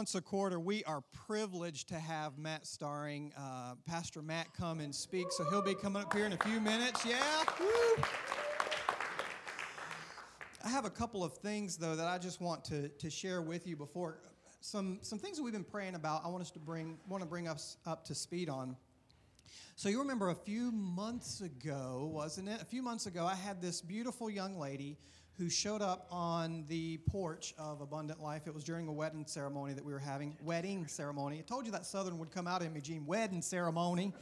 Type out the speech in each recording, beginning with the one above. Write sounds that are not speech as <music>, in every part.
once a quarter, we are privileged to have Matt Starring, uh, Pastor Matt, come and speak. So he'll be coming up here in a few minutes. Yeah. Woo. I have a couple of things though that I just want to, to share with you before some some things that we've been praying about. I want us to bring want to bring us up to speed on. So you remember a few months ago, wasn't it? A few months ago, I had this beautiful young lady who showed up on the porch of Abundant Life. It was during a wedding ceremony that we were having. Wedding ceremony. I told you that Southern would come out in me, Gene. Wedding ceremony.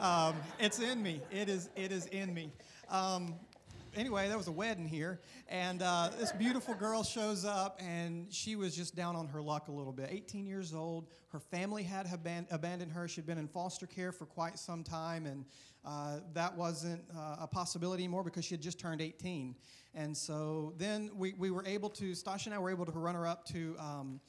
Um, it's in me. It is. It is in me. Um, anyway, there was a wedding here, and uh, this beautiful girl shows up, and she was just down on her luck a little bit. 18 years old, her family had aban- abandoned her. She'd been in foster care for quite some time, and uh, that wasn't uh, a possibility anymore because she had just turned 18. And so then we, we were able to, Stasha and I were able to run her up to um,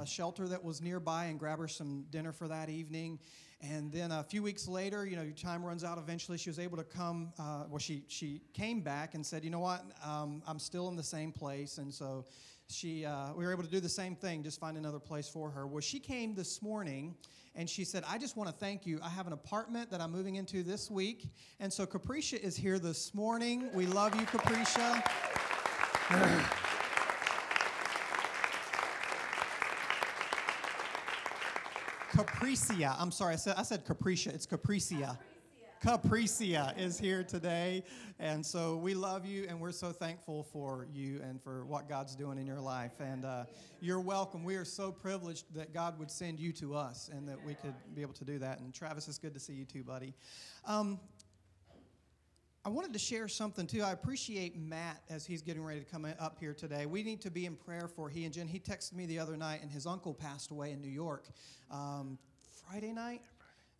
a shelter that was nearby and grab her some dinner for that evening. And then a few weeks later, you know, your time runs out. Eventually, she was able to come. Uh, well, she she came back and said, "You know what? Um, I'm still in the same place." And so, she uh, we were able to do the same thing, just find another place for her. Well, she came this morning, and she said, "I just want to thank you. I have an apartment that I'm moving into this week, and so Capricia is here this morning. We love you, Capricia." <clears throat> Capricia. I'm sorry, I said, I said Capricia. It's Capricia. Capricia is here today. And so we love you and we're so thankful for you and for what God's doing in your life. And uh, you're welcome. We are so privileged that God would send you to us and that we could be able to do that. And Travis, it's good to see you too, buddy. Um, I wanted to share something too. I appreciate Matt as he's getting ready to come up here today. We need to be in prayer for he and Jen. He texted me the other night, and his uncle passed away in New York um, Friday night.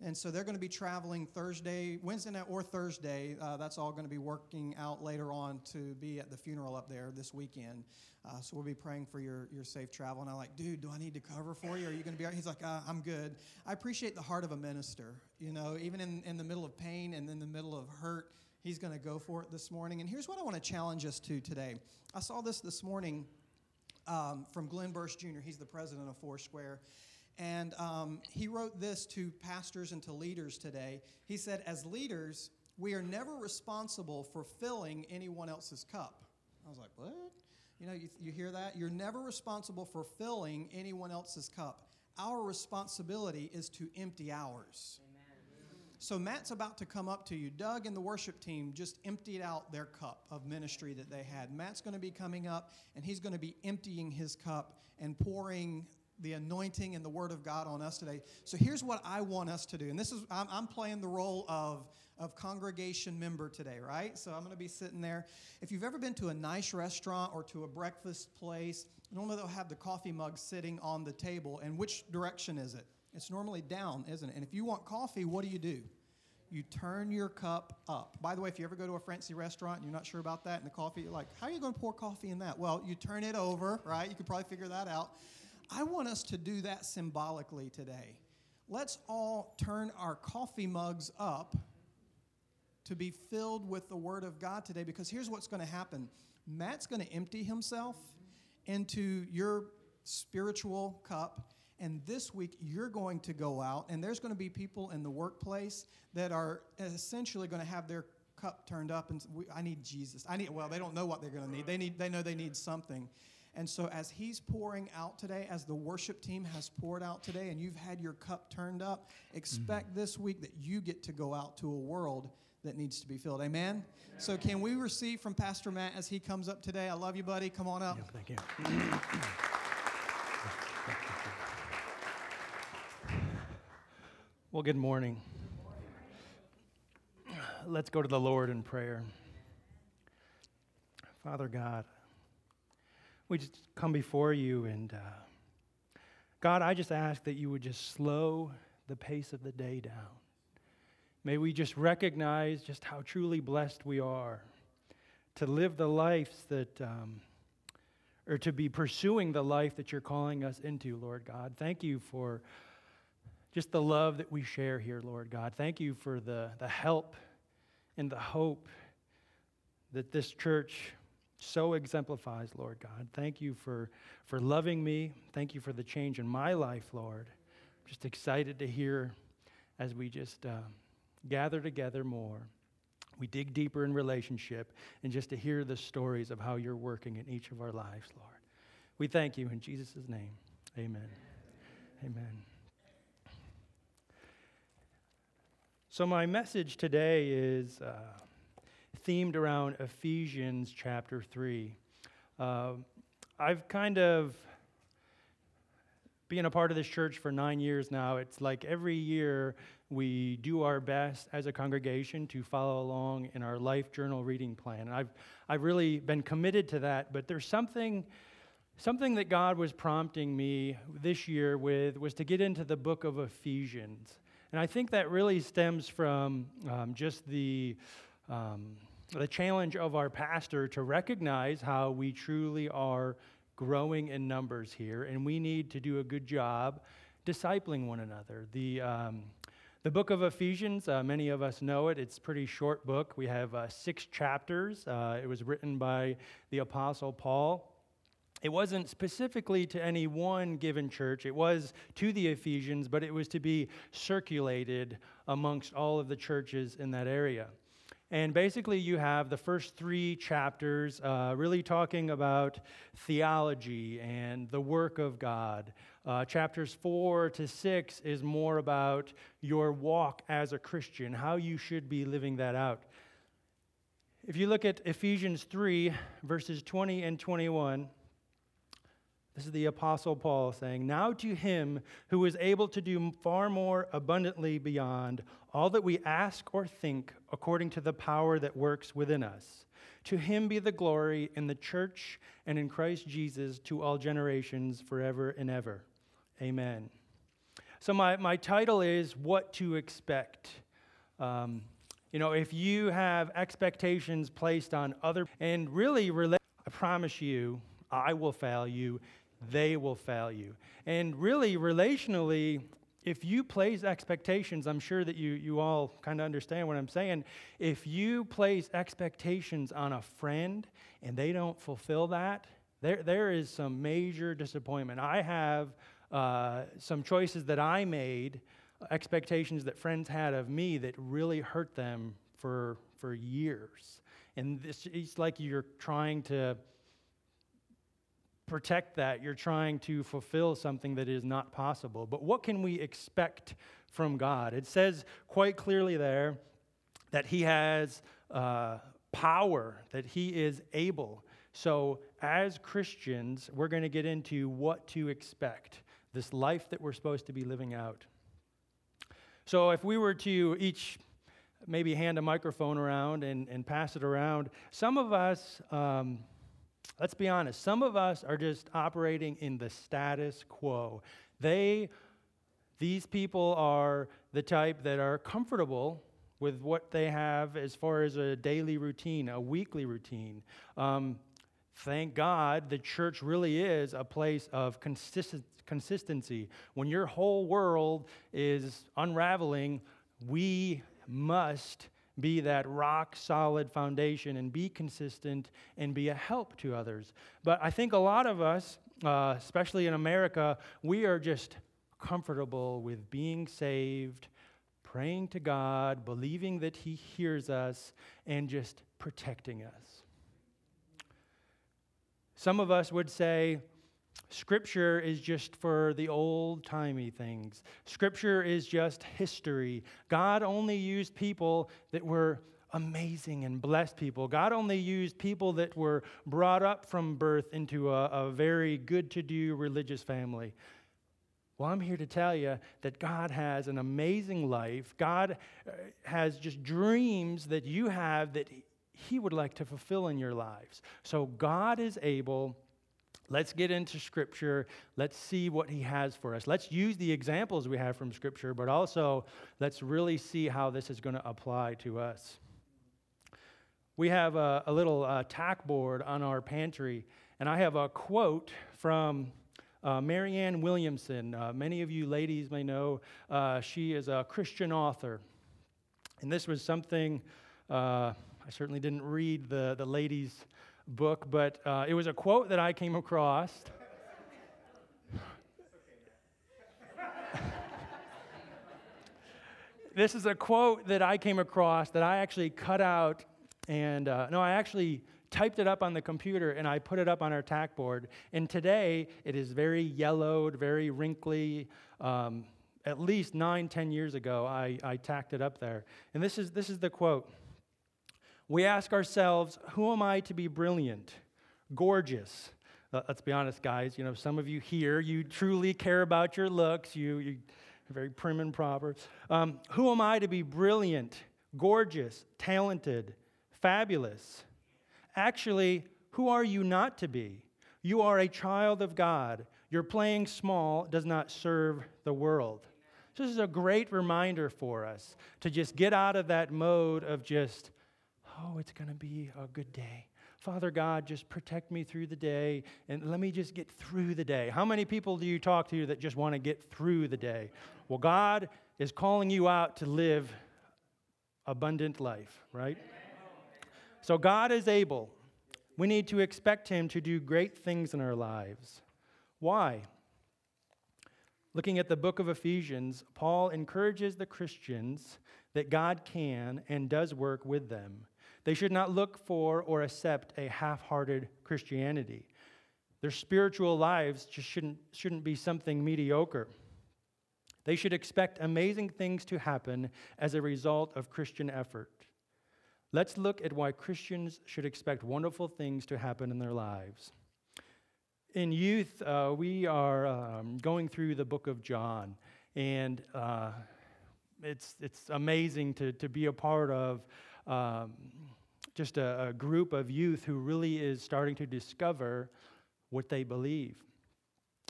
And so they're going to be traveling Thursday, Wednesday night, or Thursday. Uh, that's all going to be working out later on to be at the funeral up there this weekend. Uh, so we'll be praying for your, your safe travel. And I'm like, dude, do I need to cover for you? Are you going to be? Right? He's like, uh, I'm good. I appreciate the heart of a minister. You know, even in, in the middle of pain and in the middle of hurt, He's going to go for it this morning. And here's what I want to challenge us to today. I saw this this morning um, from Glenn Burris Jr., he's the president of Foursquare. And um, he wrote this to pastors and to leaders today. He said, As leaders, we are never responsible for filling anyone else's cup. I was like, What? You know, you, you hear that? You're never responsible for filling anyone else's cup. Our responsibility is to empty ours. So Matt's about to come up to you. Doug and the worship team just emptied out their cup of ministry that they had. Matt's going to be coming up and he's going to be emptying his cup and pouring the anointing and the word of God on us today. So here's what I want us to do. And this is, I'm, I'm playing the role of, of congregation member today, right? So I'm going to be sitting there. If you've ever been to a nice restaurant or to a breakfast place, normally they'll have the coffee mug sitting on the table. And which direction is it? It's normally down, isn't it? And if you want coffee, what do you do? You turn your cup up. By the way, if you ever go to a fancy restaurant and you're not sure about that and the coffee, you're like, how are you going to pour coffee in that? Well, you turn it over, right? You can probably figure that out. I want us to do that symbolically today. Let's all turn our coffee mugs up to be filled with the Word of God today because here's what's going to happen Matt's going to empty himself into your spiritual cup and this week, you're going to go out, and there's going to be people in the workplace that are essentially going to have their cup turned up, and we, I need Jesus. I need. Well, they don't know what they're going to need. They need. They know they need something. And so, as He's pouring out today, as the worship team has poured out today, and you've had your cup turned up, expect mm-hmm. this week that you get to go out to a world that needs to be filled. Amen? So, can we receive from Pastor Matt as he comes up today? I love you, buddy. Come on up. Yeah, thank you. <clears throat> Well, good morning. Let's go to the Lord in prayer. Father God, we just come before you, and uh, God, I just ask that you would just slow the pace of the day down. May we just recognize just how truly blessed we are to live the lives that, um, or to be pursuing the life that you're calling us into, Lord God. Thank you for just the love that we share here, Lord God. Thank you for the, the help and the hope that this church so exemplifies, Lord God. Thank you for, for loving me. Thank you for the change in my life, Lord. Just excited to hear as we just uh, gather together more. We dig deeper in relationship and just to hear the stories of how you're working in each of our lives, Lord. We thank you in Jesus' name. Amen. Amen. So, my message today is uh, themed around Ephesians chapter 3. Uh, I've kind of being a part of this church for nine years now, it's like every year we do our best as a congregation to follow along in our life journal reading plan. And I've, I've really been committed to that, but there's something, something that God was prompting me this year with was to get into the book of Ephesians. And I think that really stems from um, just the, um, the challenge of our pastor to recognize how we truly are growing in numbers here, and we need to do a good job discipling one another. The, um, the book of Ephesians, uh, many of us know it. It's a pretty short book. We have uh, six chapters. Uh, it was written by the Apostle Paul. It wasn't specifically to any one given church, it was to the Ephesians, but it was to be circulated amongst all of the churches in that area. And basically, you have the first three chapters uh, really talking about theology and the work of God. Uh, chapters four to six is more about your walk as a Christian, how you should be living that out. If you look at Ephesians 3, verses 20 and 21, this is the Apostle Paul saying, Now to him who is able to do far more abundantly beyond all that we ask or think, according to the power that works within us. To him be the glory in the church and in Christ Jesus to all generations, forever and ever. Amen. So, my, my title is What to Expect. Um, you know, if you have expectations placed on other, and really, relate, I promise you, I will fail you they will fail you. And really, relationally, if you place expectations, I'm sure that you, you all kind of understand what I'm saying. If you place expectations on a friend and they don't fulfill that, there, there is some major disappointment. I have uh, some choices that I made, expectations that friends had of me that really hurt them for, for years. And it's like you're trying to protect that, you're trying to fulfill something that is not possible. But what can we expect from God? It says quite clearly there that He has uh, power, that He is able. So, as Christians, we're going to get into what to expect, this life that we're supposed to be living out. So, if we were to each maybe hand a microphone around and, and pass it around, some of us, um, Let's be honest, some of us are just operating in the status quo. They, these people are the type that are comfortable with what they have as far as a daily routine, a weekly routine. Um, thank God the church really is a place of consist- consistency. When your whole world is unraveling, we must be that rock solid foundation and be consistent and be a help to others. But I think a lot of us, uh, especially in America, we are just comfortable with being saved, praying to God, believing that He hears us, and just protecting us. Some of us would say, Scripture is just for the old timey things. Scripture is just history. God only used people that were amazing and blessed people. God only used people that were brought up from birth into a, a very good to do religious family. Well, I'm here to tell you that God has an amazing life. God uh, has just dreams that you have that He would like to fulfill in your lives. So God is able Let's get into Scripture. Let's see what He has for us. Let's use the examples we have from Scripture, but also let's really see how this is going to apply to us. We have a, a little uh, tack board on our pantry, and I have a quote from uh, Marianne Williamson. Uh, many of you ladies may know uh, she is a Christian author. And this was something uh, I certainly didn't read the, the ladies' book, but uh, it was a quote that I came across. <laughs> this is a quote that I came across that I actually cut out, and uh, no, I actually typed it up on the computer and I put it up on our tack board. And today it is very yellowed, very wrinkly. Um, at least nine, ten years ago, I, I tacked it up there. And this is, this is the quote We ask ourselves, who am I to be brilliant, gorgeous? Uh, let's be honest, guys. You know, some of you here, you truly care about your looks. You, you are very prim and proper. Um, who am I to be brilliant, gorgeous, talented, fabulous? Actually, who are you not to be? You are a child of God. Your playing small does not serve the world. So this is a great reminder for us to just get out of that mode of just, oh, it's going to be a good day. Father God, just protect me through the day and let me just get through the day. How many people do you talk to that just want to get through the day? Well, God is calling you out to live abundant life, right? So God is able. We need to expect Him to do great things in our lives. Why? Looking at the book of Ephesians, Paul encourages the Christians that God can and does work with them. They should not look for or accept a half hearted Christianity. Their spiritual lives just shouldn't, shouldn't be something mediocre. They should expect amazing things to happen as a result of Christian effort. Let's look at why Christians should expect wonderful things to happen in their lives in youth, uh, we are um, going through the book of John, and uh, it's, it's amazing to, to be a part of um, just a, a, group of youth who really is starting to discover what they believe.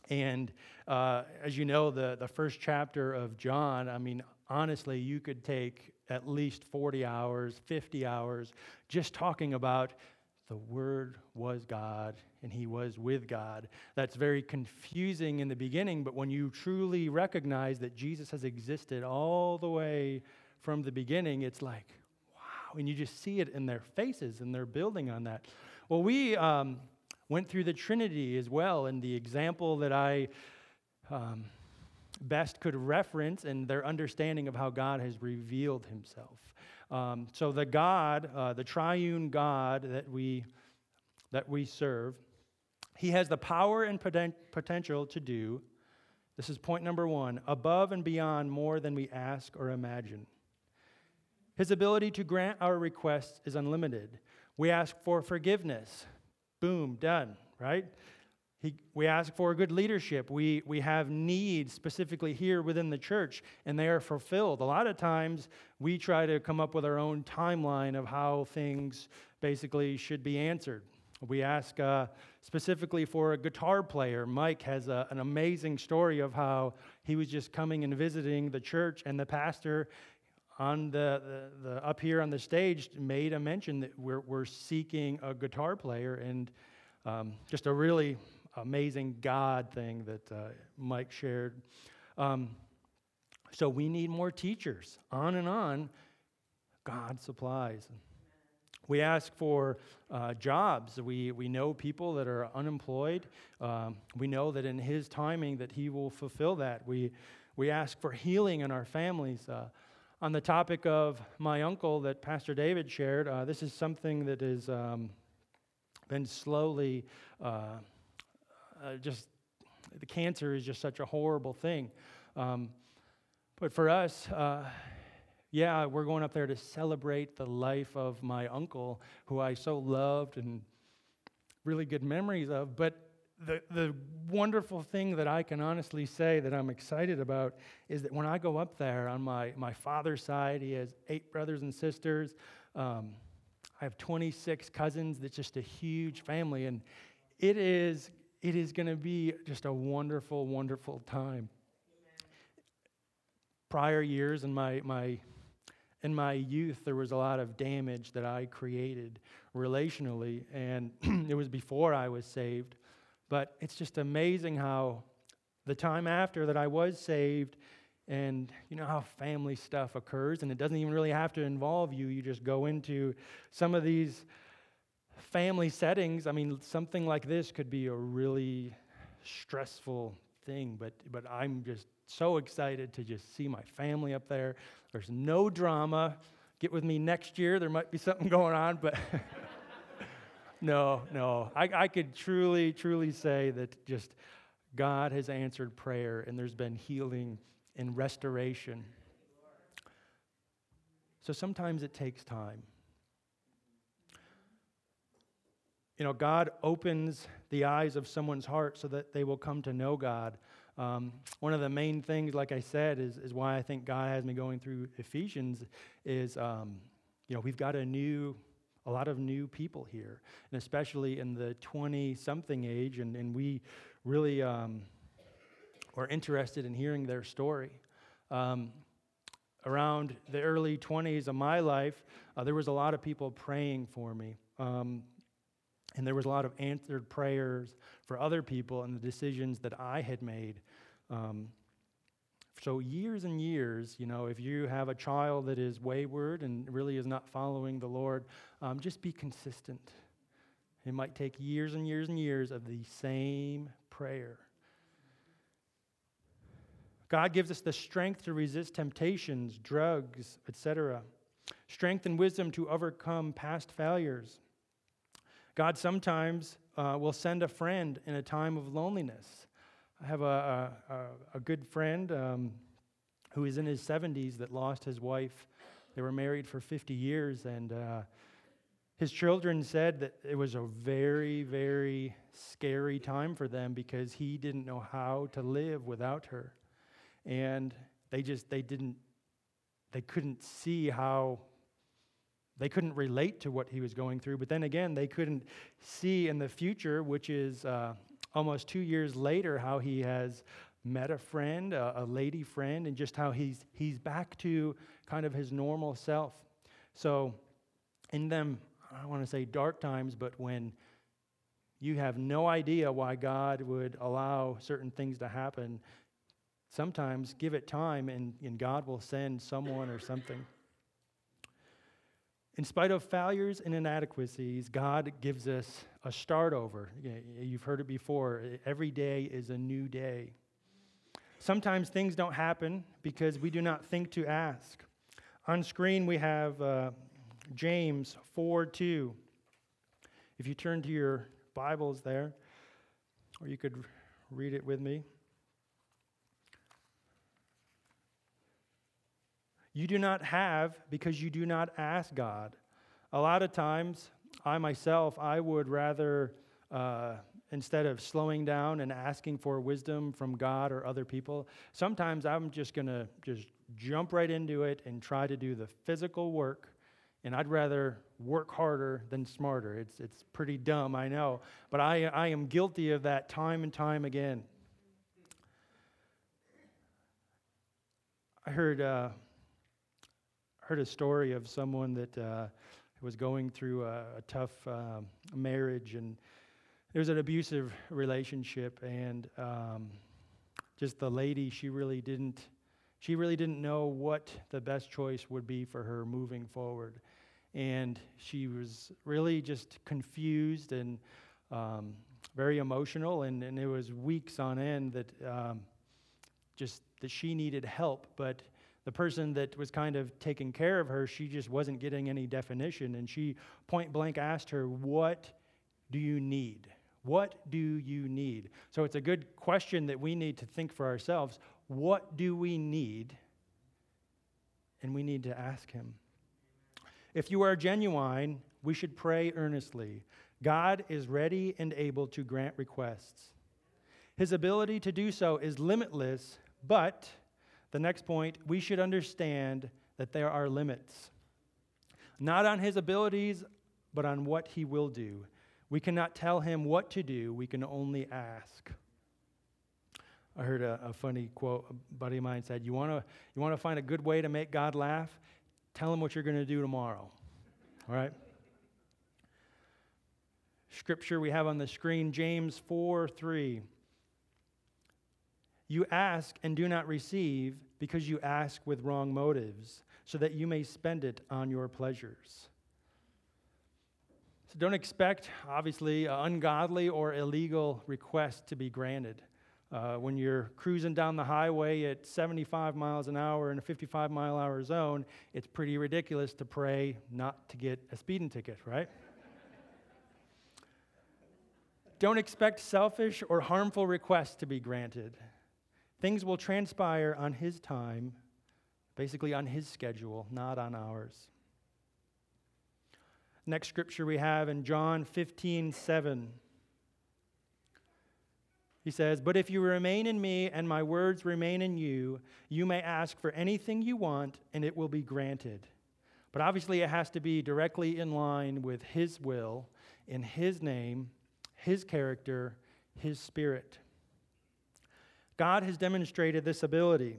And uh, as you know, the, the first chapter of John, I mean, honestly, you could take at least 40 hours, 50 hours just talking about the Word was God and He was with God. That's very confusing in the beginning, but when you truly recognize that Jesus has existed all the way from the beginning, it's like. And you just see it in their faces and they're building on that. Well, we um, went through the Trinity as well, and the example that I. Um, best could reference and their understanding of how God has revealed himself. Um, so the God, uh, the triune God that we that we serve, he has the power and poten- potential to do. This is point number one above and beyond more than we ask or imagine. His ability to grant our requests is unlimited. We ask for forgiveness. Boom, done, right? He, we ask for good leadership. We, we have needs specifically here within the church, and they are fulfilled. A lot of times, we try to come up with our own timeline of how things basically should be answered. We ask uh, specifically for a guitar player. Mike has a, an amazing story of how he was just coming and visiting the church, and the pastor on the, the, the up here on the stage made a mention that we're, we're seeking a guitar player, and um, just a really amazing God thing that uh, Mike shared. Um, so we need more teachers. On and on, God supplies. We ask for uh, jobs. We, we know people that are unemployed. Um, we know that in His timing that He will fulfill that. We, we ask for healing in our families. Uh, on the topic of my uncle that Pastor David shared, uh, this is something that has um, been slowly uh, uh, just the cancer is just such a horrible thing. Um, but for us, uh, yeah, we're going up there to celebrate the life of my uncle, who I so loved and really good memories of. But the, the wonderful thing that I can honestly say that I'm excited about is that when I go up there on my, my father's side, he has eight brothers and sisters. Um, I have 26 cousins. That's just a huge family. And it is it is going to be just a wonderful, wonderful time. Prior years in my, my, in my youth, there was a lot of damage that I created relationally, and <clears throat> it was before I was saved. But it's just amazing how the time after that I was saved, and you know how family stuff occurs, and it doesn't even really have to involve you. You just go into some of these family settings, I mean, something like this could be a really stressful thing, but, but I'm just so excited to just see my family up there. There's no drama. Get with me next year. There might be something <laughs> going on, but <laughs> no, no. I, I could truly, truly say that just God has answered prayer and there's been healing and restoration. So sometimes it takes time. You know, God opens the eyes of someone's heart so that they will come to know God. Um, one of the main things, like I said, is, is why I think God has me going through Ephesians is, um, you know, we've got a new, a lot of new people here, and especially in the 20 something age, and, and we really um, were interested in hearing their story. Um, around the early 20s of my life, uh, there was a lot of people praying for me. Um, and there was a lot of answered prayers for other people and the decisions that I had made. Um, so, years and years, you know, if you have a child that is wayward and really is not following the Lord, um, just be consistent. It might take years and years and years of the same prayer. God gives us the strength to resist temptations, drugs, etc. Strength and wisdom to overcome past failures. God sometimes uh, will send a friend in a time of loneliness. I have a, a, a good friend um, who is in his 70s that lost his wife. They were married for 50 years, and uh, his children said that it was a very, very scary time for them because he didn't know how to live without her. And they just, they didn't, they couldn't see how they couldn't relate to what he was going through, but then again, they couldn't see in the future, which is uh, almost two years later, how he has met a friend, a, a lady friend, and just how he's, he's back to kind of his normal self. So, in them, I want to say dark times, but when you have no idea why God would allow certain things to happen, sometimes give it time and, and God will send someone or something. In spite of failures and inadequacies, God gives us a start over. You've heard it before. Every day is a new day. Sometimes things don't happen because we do not think to ask. On screen, we have uh, James 4 2. If you turn to your Bibles there, or you could read it with me. You do not have because you do not ask God. A lot of times, I myself, I would rather, uh, instead of slowing down and asking for wisdom from God or other people, sometimes I'm just going to just jump right into it and try to do the physical work. And I'd rather work harder than smarter. It's, it's pretty dumb, I know. But I, I am guilty of that time and time again. I heard. Uh, heard a story of someone that uh, was going through a, a tough uh, marriage and it was an abusive relationship and um, just the lady she really didn't she really didn't know what the best choice would be for her moving forward. And she was really just confused and um, very emotional and, and it was weeks on end that um, just that she needed help but the person that was kind of taking care of her, she just wasn't getting any definition. And she point blank asked her, What do you need? What do you need? So it's a good question that we need to think for ourselves. What do we need? And we need to ask Him. If you are genuine, we should pray earnestly. God is ready and able to grant requests. His ability to do so is limitless, but the next point, we should understand that there are limits. Not on his abilities, but on what he will do. We cannot tell him what to do, we can only ask. I heard a, a funny quote. A buddy of mine said, You want to you wanna find a good way to make God laugh? Tell him what you're going to do tomorrow. All right? Scripture we have on the screen, James 4 3. You ask and do not receive because you ask with wrong motives, so that you may spend it on your pleasures. So don't expect, obviously, an ungodly or illegal requests to be granted. Uh, when you're cruising down the highway at 75 miles an hour in a 55 mile hour zone, it's pretty ridiculous to pray not to get a speeding ticket, right? Don't expect selfish or harmful requests to be granted. Things will transpire on His time, basically on His schedule, not on ours. Next scripture we have in John 15, 7. He says, But if you remain in me and my words remain in you, you may ask for anything you want and it will be granted. But obviously, it has to be directly in line with His will, in His name, His character, His spirit. God has demonstrated this ability.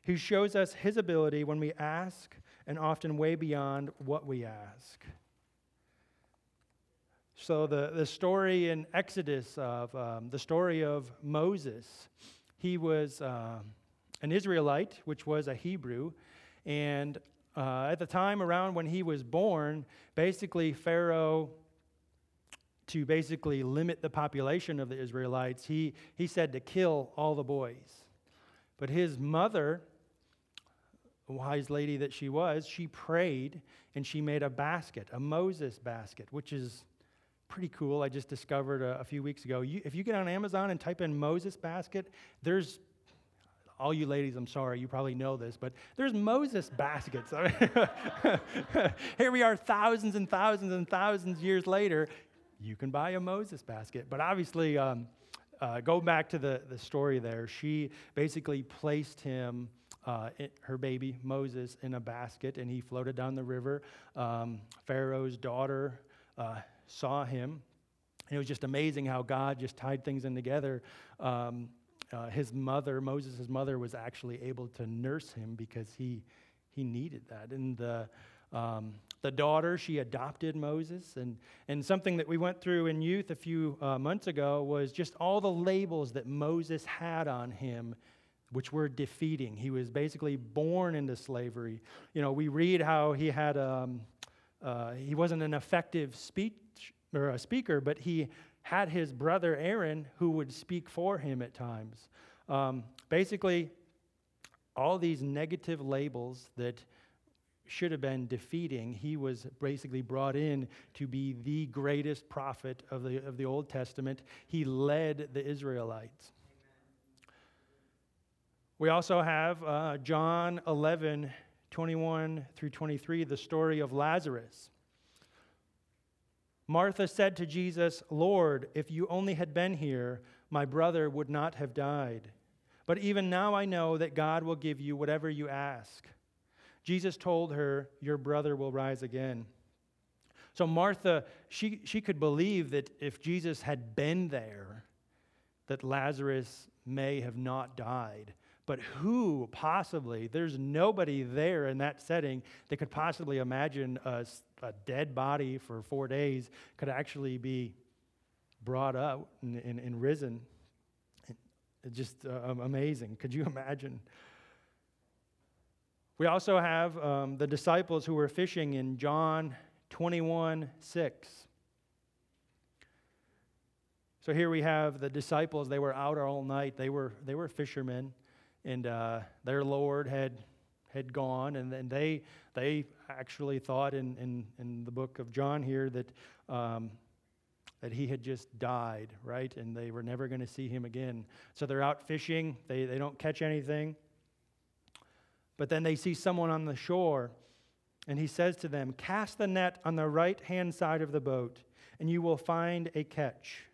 He shows us His ability when we ask, and often way beyond what we ask. So, the, the story in Exodus of um, the story of Moses, he was uh, an Israelite, which was a Hebrew. And uh, at the time around when he was born, basically, Pharaoh, to basically limit the population of the Israelites, he, he said to kill all the boys. But his mother, wise lady that she was, she prayed and she made a basket, a Moses basket, which is pretty cool. I just discovered a, a few weeks ago. You, if you get on Amazon and type in Moses basket, there's all you ladies, I'm sorry, you probably know this, but there's Moses baskets. <laughs> Here we are, thousands and thousands and thousands years later. You can buy a Moses basket. But obviously, um, uh, go back to the, the story there. She basically placed him, uh, her baby Moses, in a basket, and he floated down the river. Um, Pharaoh's daughter uh, saw him. And it was just amazing how God just tied things in together. Um, uh, his mother, Moses' mother, was actually able to nurse him because he, he needed that. And the, um, the daughter, she adopted Moses. And, and something that we went through in youth a few uh, months ago was just all the labels that Moses had on him, which were defeating. He was basically born into slavery. You know, we read how he had, um, uh, he wasn't an effective speech or a speaker, but he had his brother Aaron who would speak for him at times. Um, basically, all these negative labels that should have been defeating, he was basically brought in to be the greatest prophet of the, of the Old Testament. He led the Israelites. We also have uh, John 11, 21 through 23, the story of Lazarus. Martha said to Jesus, Lord, if you only had been here, my brother would not have died. But even now I know that God will give you whatever you ask. Jesus told her, Your brother will rise again. So Martha, she, she could believe that if Jesus had been there, that Lazarus may have not died. But who possibly, there's nobody there in that setting that could possibly imagine a, a dead body for four days could actually be brought up and, and, and risen. It's just uh, amazing. Could you imagine? We also have um, the disciples who were fishing in John 21 6. So here we have the disciples. They were out all night. They were, they were fishermen and uh, their Lord had had gone, and then they they actually thought in in, in the book of John here that. Um, that he had just died, right? And they were never going to see him again. So they're out fishing, they, they don't catch anything. But then they see someone on the shore, and he says to them, Cast the net on the right hand side of the boat, and you will find a catch.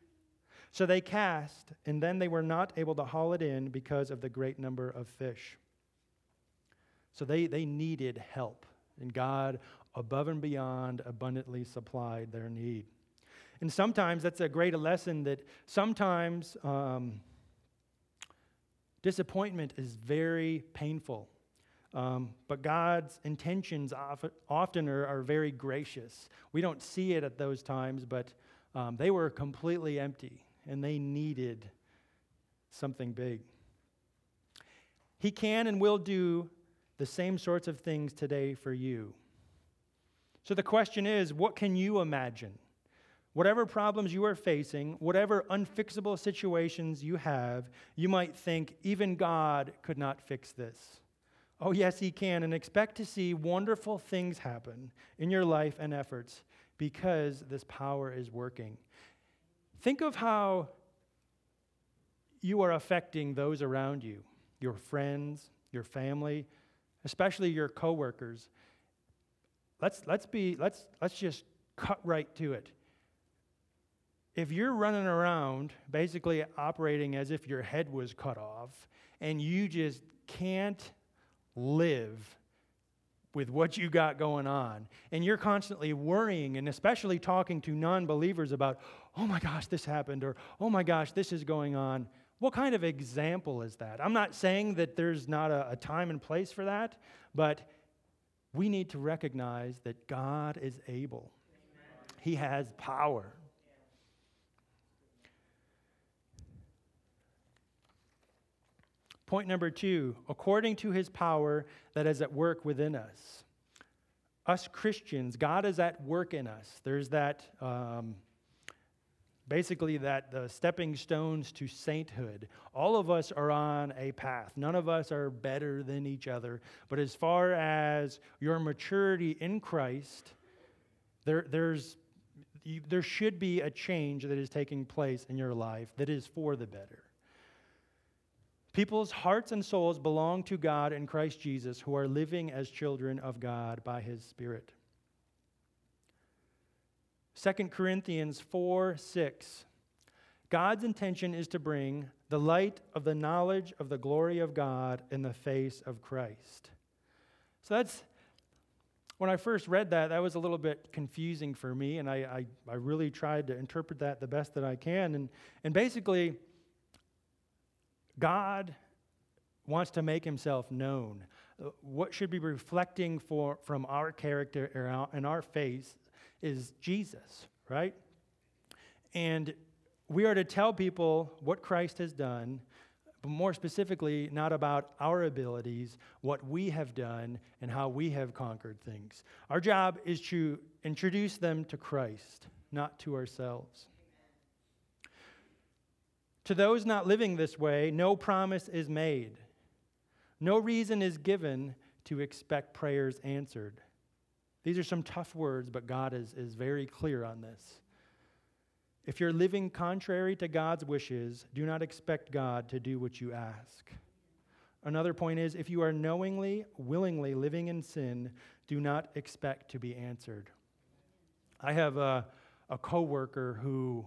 So they cast, and then they were not able to haul it in because of the great number of fish. So they, they needed help, and God, above and beyond, abundantly supplied their need. And sometimes that's a great lesson that sometimes um, disappointment is very painful. Um, but God's intentions often are, are, very gracious. We don't see it at those times, but um, they were completely empty and they needed something big. He can and will do the same sorts of things today for you. So the question is what can you imagine? Whatever problems you are facing, whatever unfixable situations you have, you might think, even God could not fix this. Oh, yes, He can, and expect to see wonderful things happen in your life and efforts because this power is working. Think of how you are affecting those around you, your friends, your family, especially your coworkers. Let's, let's, be, let's, let's just cut right to it. If you're running around basically operating as if your head was cut off and you just can't live with what you got going on, and you're constantly worrying and especially talking to non believers about, oh my gosh, this happened, or oh my gosh, this is going on. What kind of example is that? I'm not saying that there's not a, a time and place for that, but we need to recognize that God is able, He has power. Point number two according to his power that is at work within us. Us Christians, God is at work in us. There's that, um, basically, that the stepping stones to sainthood. All of us are on a path. None of us are better than each other. But as far as your maturity in Christ, there, there's, there should be a change that is taking place in your life that is for the better. People's hearts and souls belong to God in Christ Jesus, who are living as children of God by his Spirit. 2 Corinthians 4 6. God's intention is to bring the light of the knowledge of the glory of God in the face of Christ. So that's, when I first read that, that was a little bit confusing for me, and I, I, I really tried to interpret that the best that I can. And, and basically, God wants to make himself known. Uh, what should be reflecting for, from our character and our face is Jesus, right? And we are to tell people what Christ has done, but more specifically, not about our abilities, what we have done, and how we have conquered things. Our job is to introduce them to Christ, not to ourselves. To those not living this way, no promise is made. No reason is given to expect prayers answered. These are some tough words, but God is, is very clear on this. If you're living contrary to God's wishes, do not expect God to do what you ask. Another point is if you are knowingly, willingly living in sin, do not expect to be answered. I have a, a coworker who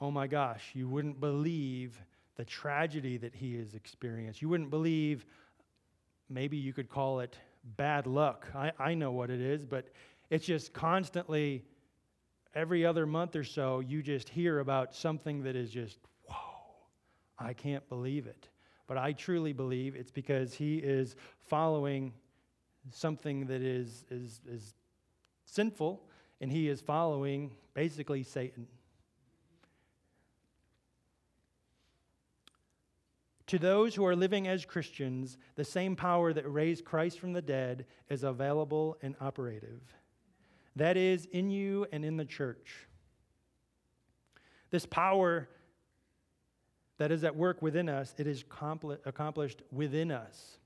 oh my gosh, you wouldn't believe the tragedy that he has experienced. You wouldn't believe, maybe you could call it bad luck. I, I know what it is, but it's just constantly, every other month or so, you just hear about something that is just, whoa, I can't believe it. But I truly believe it's because he is following something that is, is, is sinful, and he is following basically Satan. To those who are living as Christians, the same power that raised Christ from the dead is available and operative. That is in you and in the church. This power that is at work within us, it is accomplished within us.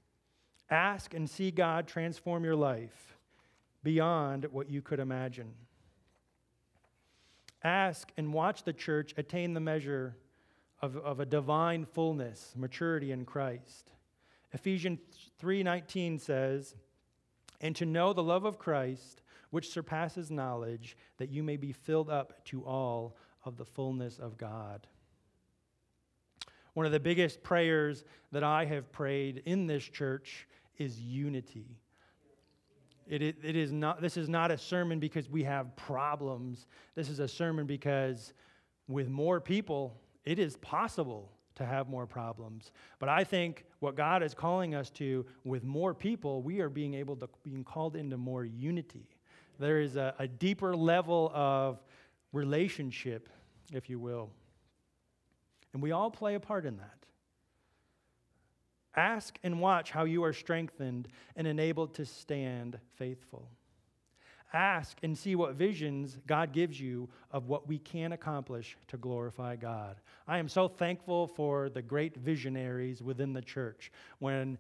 Ask and see God transform your life beyond what you could imagine. Ask and watch the church attain the measure of, of a divine fullness, maturity in Christ. Ephesians 3:19 says, "And to know the love of Christ, which surpasses knowledge, that you may be filled up to all of the fullness of God." One of the biggest prayers that I have prayed in this church is unity. It, it, it is not, this is not a sermon because we have problems. This is a sermon because with more people, it is possible to have more problems. But I think what God is calling us to, with more people, we are being able to being called into more unity. There is a, a deeper level of relationship, if you will. And we all play a part in that. Ask and watch how you are strengthened and enabled to stand faithful. Ask and see what visions God gives you of what we can accomplish to glorify God. I am so thankful for the great visionaries within the church. When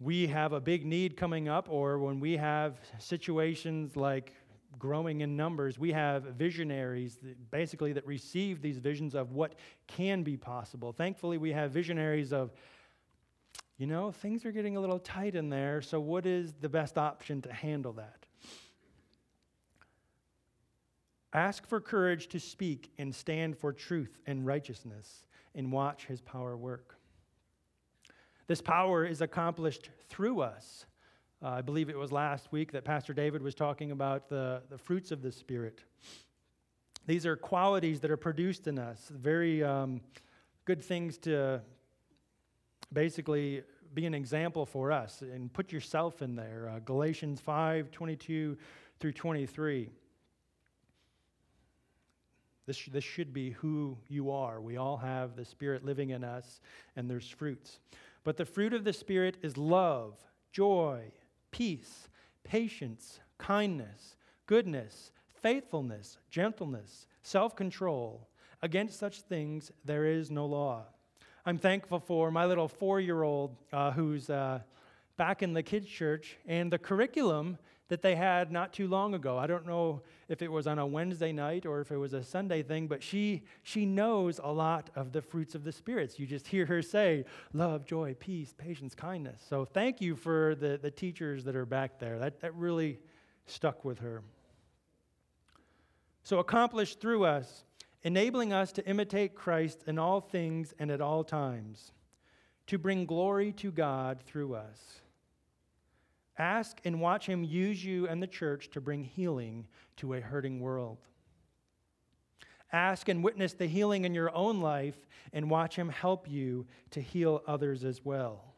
we have a big need coming up, or when we have situations like growing in numbers, we have visionaries that basically that receive these visions of what can be possible. Thankfully, we have visionaries of, you know, things are getting a little tight in there, so what is the best option to handle that? Ask for courage to speak and stand for truth and righteousness and watch his power work. This power is accomplished through us. Uh, I believe it was last week that Pastor David was talking about the, the fruits of the Spirit. These are qualities that are produced in us, very um, good things to basically be an example for us and put yourself in there. Uh, Galatians 5 22 through 23. This, this should be who you are. We all have the Spirit living in us, and there's fruits. But the fruit of the Spirit is love, joy, peace, patience, kindness, goodness, faithfulness, gentleness, self control. Against such things there is no law. I'm thankful for my little four year old uh, who's uh, back in the kids' church, and the curriculum that they had not too long ago. I don't know if it was on a Wednesday night or if it was a Sunday thing, but she, she knows a lot of the fruits of the spirits. You just <laughs> hear her say love, joy, peace, patience, kindness. So thank you for the, the teachers that are back there. That, that really stuck with her. So accomplished through us, enabling us to imitate Christ in all things and at all times, to bring glory to God through us. Ask and watch Him use you and the church to bring healing to a hurting world. Ask and witness the healing in your own life and watch Him help you to heal others as well.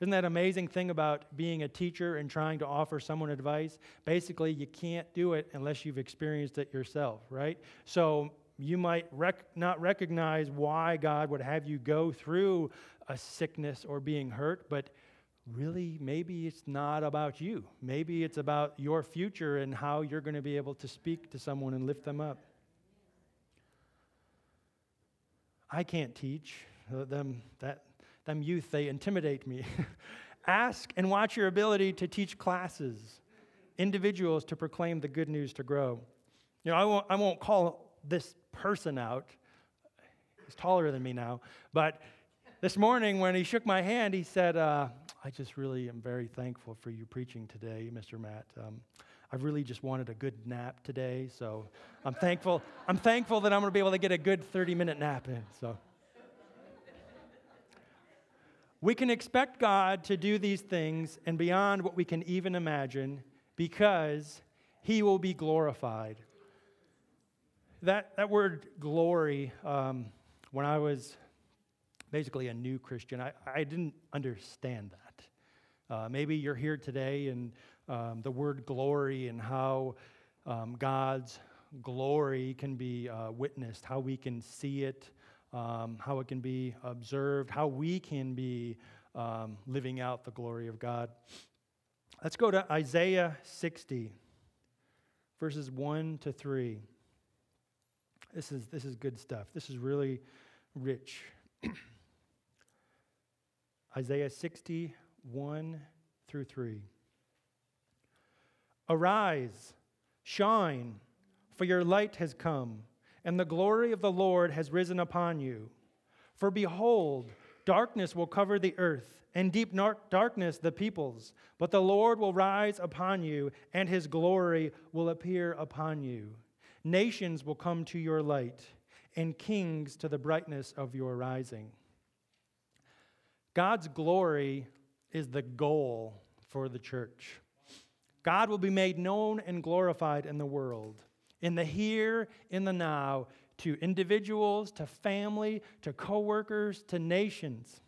Isn't that amazing thing about being a teacher and trying to offer someone advice? Basically, you can't do it unless you've experienced it yourself, right? So you might rec- not recognize why God would have you go through a sickness or being hurt, but really, maybe it's not about you. Maybe it's about your future and how you're going to be able to speak to someone and lift them up. I can't teach uh, them that them youth they intimidate me. <laughs> Ask and watch your ability to teach classes, individuals to proclaim the good news to grow. You know, I won't, I won't call this person out. He's taller than me now, but this morning when he shook my hand, he said, uh, I just really am very thankful for you preaching today, Mr. Matt. Um, I've really just wanted a good nap today, so I'm thankful. I'm thankful that I'm going to be able to get a good 30-minute nap in. So we can expect God to do these things and beyond what we can even imagine because He will be glorified. That that word glory, um, when I was basically a new Christian, I, I didn't understand that. Uh, maybe you're here today and um, the word glory and how um, God's glory can be uh, witnessed, how we can see it, um, how it can be observed, how we can be um, living out the glory of God. Let's go to Isaiah 60, verses 1 to 3. This is, this is good stuff. This is really rich. <clears throat> Isaiah 60, 1 through 3. Arise, shine, for your light has come, and the glory of the Lord has risen upon you. For behold, darkness will cover the earth, and deep darkness the peoples. But the Lord will rise upon you, and his glory will appear upon you. Nations will come to your light, and kings to the brightness of your rising. God's glory is the goal for the church. God will be made known and glorified in the world, in the here, in the now, to individuals, to family, to coworkers, to nations.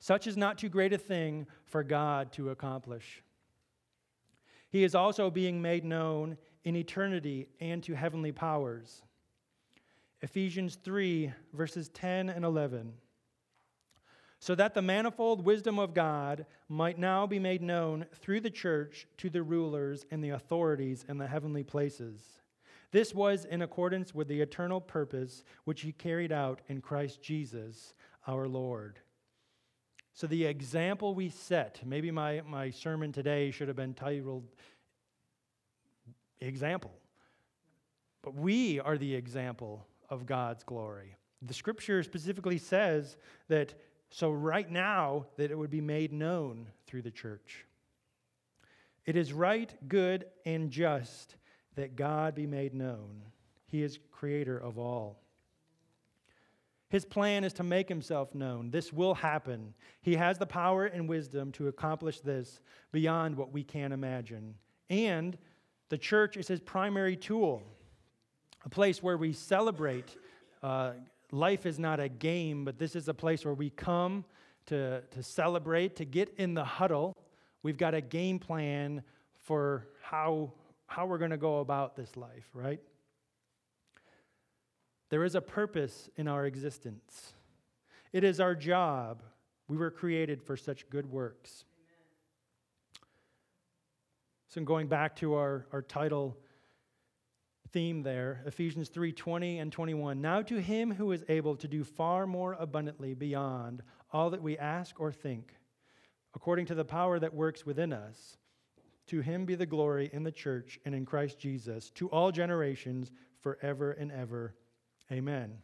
Such is not too great a thing for God to accomplish. He is also being made known in eternity and to heavenly powers. Ephesians 3, verses 10 and 11. So that the manifold wisdom of God might now be made known through the church to the rulers and the authorities in the heavenly places. This was in accordance with the eternal purpose which he carried out in Christ Jesus our Lord. So, the example we set, maybe my, my sermon today should have been titled Example. But we are the example of God's glory. The scripture specifically says that so, right now, that it would be made known through the church. It is right, good, and just that God be made known. He is creator of all. His plan is to make himself known. This will happen. He has the power and wisdom to accomplish this beyond what we can imagine. And the church is his primary tool, a place where we celebrate uh, life is not a game, but this is a place where we come to, to celebrate, to get in the huddle. We've got a game plan for how, how we're going to go about this life, right? There is a purpose in our existence. It is our job. We were created for such good works. So, going back to our, our title theme there, Ephesians 3 20 and 21. Now to him who is able to do far more abundantly beyond all that we ask or think, according to the power that works within us, to him be the glory in the church and in Christ Jesus to all generations forever and ever. Amen.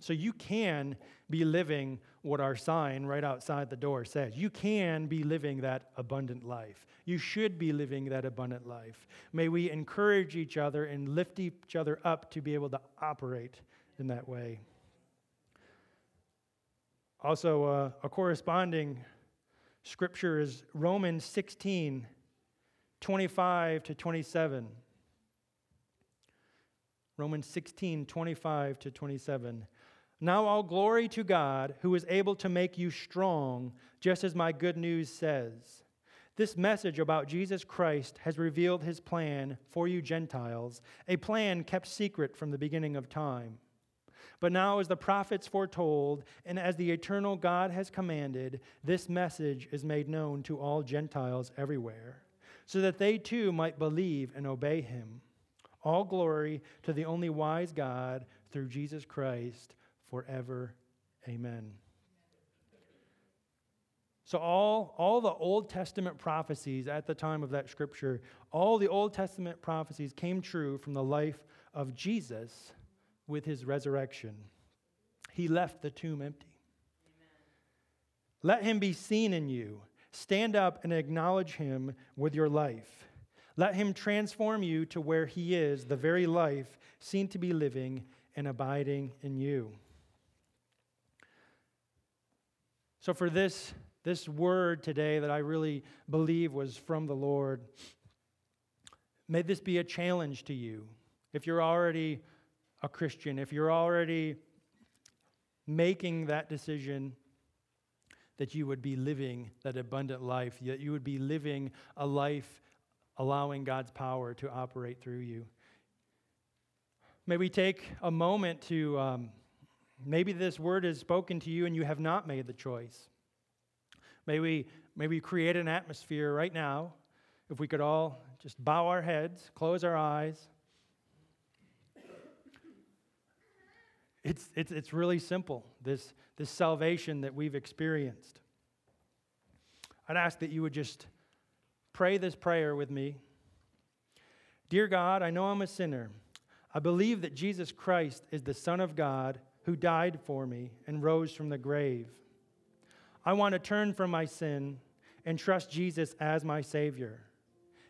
So you can be living what our sign right outside the door says. You can be living that abundant life. You should be living that abundant life. May we encourage each other and lift each other up to be able to operate in that way. Also, uh, a corresponding scripture is Romans 16 25 to 27. Romans 16 25 to 27. Now, all glory to God, who is able to make you strong, just as my good news says. This message about Jesus Christ has revealed his plan for you Gentiles, a plan kept secret from the beginning of time. But now, as the prophets foretold, and as the eternal God has commanded, this message is made known to all Gentiles everywhere, so that they too might believe and obey him. All glory to the only wise God through Jesus Christ forever. Amen. So, all, all the Old Testament prophecies at the time of that scripture, all the Old Testament prophecies came true from the life of Jesus with his resurrection. He left the tomb empty. Amen. Let him be seen in you. Stand up and acknowledge him with your life. Let him transform you to where he is, the very life seen to be living and abiding in you. So, for this, this word today that I really believe was from the Lord, may this be a challenge to you. If you're already a Christian, if you're already making that decision, that you would be living that abundant life, that you would be living a life allowing God's power to operate through you. May we take a moment to. Um, Maybe this word is spoken to you and you have not made the choice. May we, may we create an atmosphere right now, if we could all just bow our heads, close our eyes. It's, it's, it's really simple, this, this salvation that we've experienced. I'd ask that you would just pray this prayer with me. Dear God, I know I'm a sinner. I believe that Jesus Christ is the Son of God who died for me and rose from the grave. I want to turn from my sin and trust Jesus as my Savior.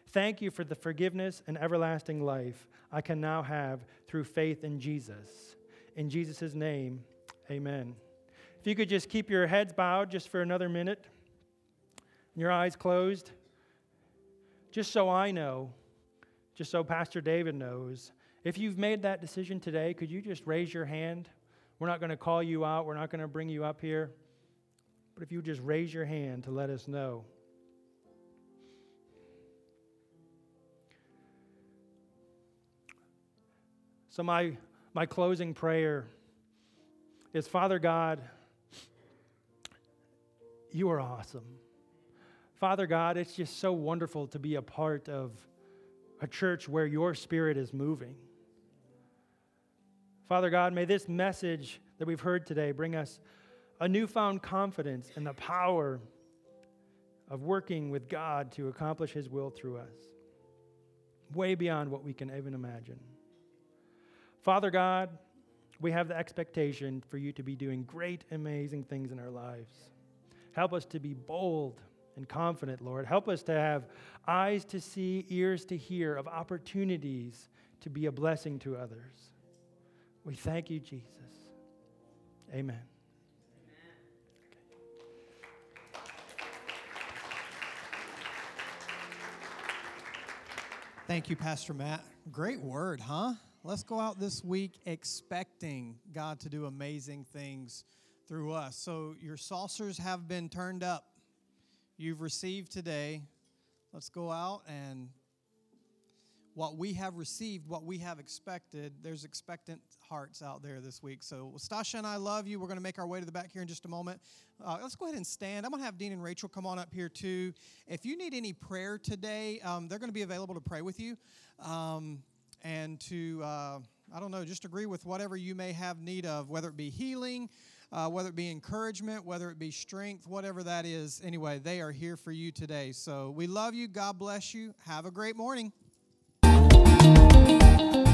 Thank you for the forgiveness and everlasting life I can now have through faith in Jesus. In Jesus' name, amen. If you could just keep your heads bowed just for another minute, and your eyes closed, just so I know, just so Pastor David knows, if you've made that decision today, could you just raise your hand? We're not going to call you out, we're not going to bring you up here. But if you just raise your hand to let us know. So, my, my closing prayer is Father God, you are awesome. Father God, it's just so wonderful to be a part of a church where your spirit is moving. Father God, may this message that we've heard today bring us a newfound confidence in the power of working with God to accomplish His will through us, way beyond what we can even imagine. Father God, we have the expectation for you to be doing great, amazing things in our lives. Help us to be bold and confident, Lord. Help us to have eyes to see, ears to hear of opportunities to be a blessing to others. We thank you, Jesus. Amen. Thank you, Pastor Matt. Great word, huh? Let's go out this week expecting God to do amazing things through us. So, your saucers have been turned up. You've received today. Let's go out and what we have received, what we have expected, there's expectant hearts out there this week. So, Stasha and I love you. We're going to make our way to the back here in just a moment. Uh, let's go ahead and stand. I'm going to have Dean and Rachel come on up here too. If you need any prayer today, um, they're going to be available to pray with you um, and to, uh, I don't know, just agree with whatever you may have need of, whether it be healing. Uh, whether it be encouragement, whether it be strength, whatever that is. Anyway, they are here for you today. So we love you. God bless you. Have a great morning. You.